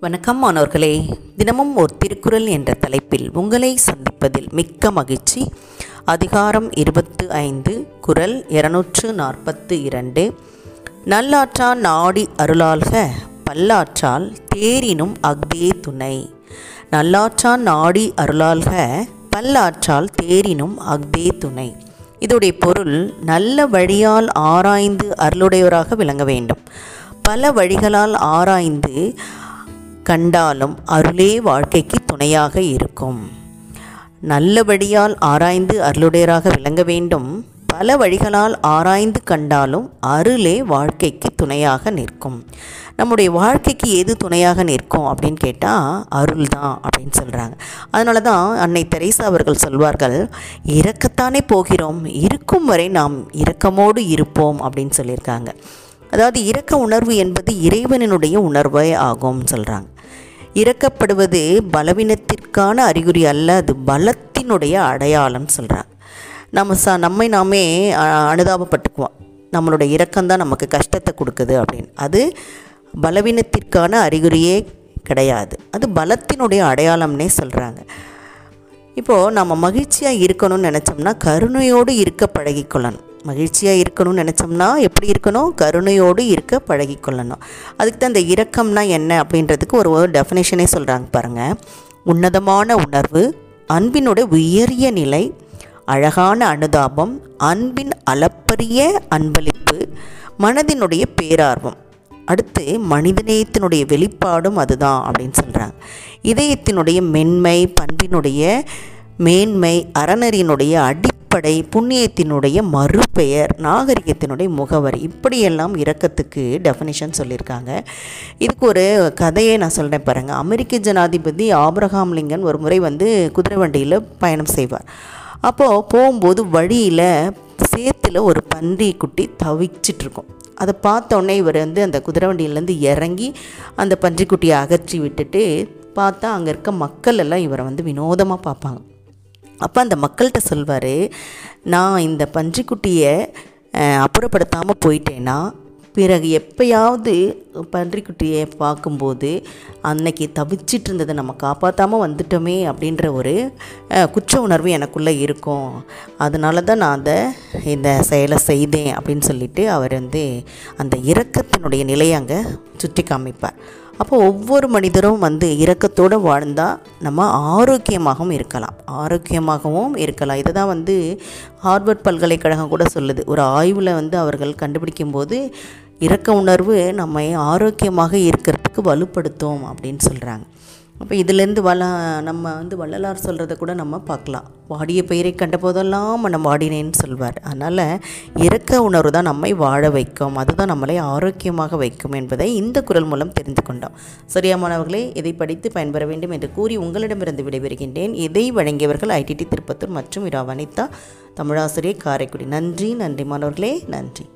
வணக்கம் மாணவர்களே. தினமும் ஒரு திருக்குறள் என்ற தலைப்பில் உங்களை சந்திப்பதில் மிக்க மகிழ்ச்சி. அதிகாரம் இருபத்து ஐந்து குறள் இருநூற்று நாற்பத்து இரண்டு. நல்லாற்றான் நாடி அருளால்க பல்லாற்றால் தேரினும் அஃதே துணை. நல்லாற்றான் நாடி அருளால்க பல்லாற்றால் தேரினும் அஃதே துணை. இதோடைய பொருள் நல்ல வழியால் ஆராய்ந்து அருளுடையவராக விளங்க வேண்டும். பல வழிகளால் ஆராய்ந்து கண்டாலும் அருளே வாழ்க்கைக்கு துணையாக இருக்கும். நல்லபடியால் ஆராய்ந்து அருளுடையராக விளங்க வேண்டும். பல வழிகளால் ஆராய்ந்து கண்டாலும் அருளே வாழ்க்கைக்கு துணையாக நிற்கும். நம்முடைய வாழ்க்கைக்கு எது துணையாக நிற்கும் அப்படின்னு கேட்டால் அருள் தான் அப்படின்னு சொல்கிறாங்க அதனால தான் அன்னை தெரேசா அவர்கள் சொல்வார்கள் இறக்கத்தானே போகிறோம் இருக்கும் வரை நாம் இரக்கமோடு இருப்போம் அப்படின்னு சொல்லியிருக்காங்க. அதாவது இரக்க உணர்வு என்பது இறைவனினுடைய உணர்வே ஆகும் சொல்கிறாங்க இறக்கப்படுவது பலவீனத்திற்கான அறிகுறி அல்ல அது பலத்தினுடைய அடையாளம் சொல்கிறாங்க நம்ம ச நம்மை நாமே அனுதாபப்பட்டுக்குவோம். நம்மளோட இரக்கம்தான் நமக்கு கஷ்டத்தை கொடுக்குது அப்படின்னு. அது பலவீனத்திற்கான அறிகுறியே கிடையாது. அது பலத்தினுடைய அடையாளம்னே சொல்கிறாங்க இப்போது நம்ம மகிழ்ச்சியாக இருக்கணும்னு நினச்சோம்னா கருணையோடு இருக்க பழகிக்கொள்ளணும். மகிழ்ச்சியாக இருக்கணும்னு நினச்சோம்னா எப்படி இருக்கணும்? கருணையோடு இருக்க பழகிக்கொள்ளணும் அதுக்கு தான் இந்த இரக்கம்னா என்ன அப்படின்றதுக்கு ஒரு ஒரு டெஃபினேஷனே சொல்கிறாங்க பாருங்கள் உன்னதமான உணர்வு அன்பினுடைய உயரிய நிலை அழகான அனுதாபம் அன்பின் அளப்பரிய அன்பளிப்பு மனதினுடைய பேரார்வம். அடுத்து மனிதநேயத்தினுடைய வெளிப்பாடும் அதுதான் அப்படின்னு சொல்கிறாங்க இதயத்தினுடைய மென்மை பண்பினுடைய மேன்மை அறநெறியினுடைய அடிப்படை புண்ணியத்தினுடைய மறுபெயர் நாகரிகத்தினுடைய முகவரி. இப்படியெல்லாம் இறக்கத்துக்கு டெஃபினிஷன் சொல்லியிருக்காங்க. இதுக்கு ஒரு கதையை நான் சொல்கிறேன் பாருங்கள் அமெரிக்க ஜனாதிபதி ஆப்ரஹாம் லிங்கன் ஒரு முறை வந்து குதிரை வண்டியில் பயணம் செய்வார். அப்போது போகும்போது வழியில் சேத்துல ஒரு பன்றி குட்டி தவிச்சிட்ருக்கோம் அதை பார்த்தோன்னே இவர் வந்து அந்த குதிரை வண்டியிலேருந்து இறங்கி அந்த பன்றிக்குட்டியை அகற்றி விட்டுட்டு பார்த்தா அங்கே இருக்க மக்கள் எல்லாம் இவரை வந்து வினோதமாக பார்ப்பாங்க. அப்போ அந்த மக்கள்கிட்ட சொல்வார் நான் இந்த பன்றிக்குட்டியை அப்புறப்படுத்தாமல் போயிட்டேன்னா பிறகு எப்பயாவது பன்றிக்குட்டியை பார்க்கும்போது அன்னைக்கு தவிச்சிட்டு இருந்ததை நம்ம காப்பாற்றாமல் வந்துட்டோமே அப்படின்ற ஒரு குற்ற உணர்வு எனக்குள்ளே இருக்கும். அதனால தான் நான் அதை இந்த செயலை செய்தேன் அப்படின்னு சொல்லிட்டு அவர் வந்து அந்த இரக்கத்தினுடைய நிலையை அங்கே சுட்டி காமிப்பார் அப்போ ஒவ்வொரு மனிதரும் வந்து இரக்கத்தோடு வாழ்ந்தால் நம்ம ஆரோக்கியமாகவும் இருக்கலாம். ஆரோக்கியமாகவும் இருக்கலாம். இதை தான் வந்து ஹார்வர்ட் பல்கலைக்கழகம் கூட சொல்லுது. ஒரு ஆய்வில் வந்து அவர்கள் கண்டுபிடிக்கும் போது இரக்க உணர்வு நம்மை ஆரோக்கியமாக இருக்கிறதுக்கு வலுப்படுத்தும் அப்படின்னு சொல்கிறாங்க அப்போ இதுலேருந்து வள நம்ம வந்து வள்ளலார் சொல்கிறத கூட நம்ம பார்க்கலாம். வாடிய பெயரை கண்ட போதெல்லாம் மனம் வாடினேன்னு சொல்வார். அதனால் இறக்க உணர்வு தான் நம்மை வாழ வைக்கும். அதுதான் நம்மளை ஆரோக்கியமாக வைக்கும் என்பதை இந்த குரல் மூலம் தெரிந்து கொண்டோம். சரியா மாணவர்களே இதை படித்து பயன்பெற வேண்டும் என்று கூறி உங்களிடமிருந்து விடைபெறுகின்றேன். இதை வழங்கியவர்கள் ஐடிடி திருப்பத்தூர் மற்றும் இரா வனிதா தமிழாசிரியர் காரைக்குடி. நன்றி நன்றி மாணவர்களே நன்றி.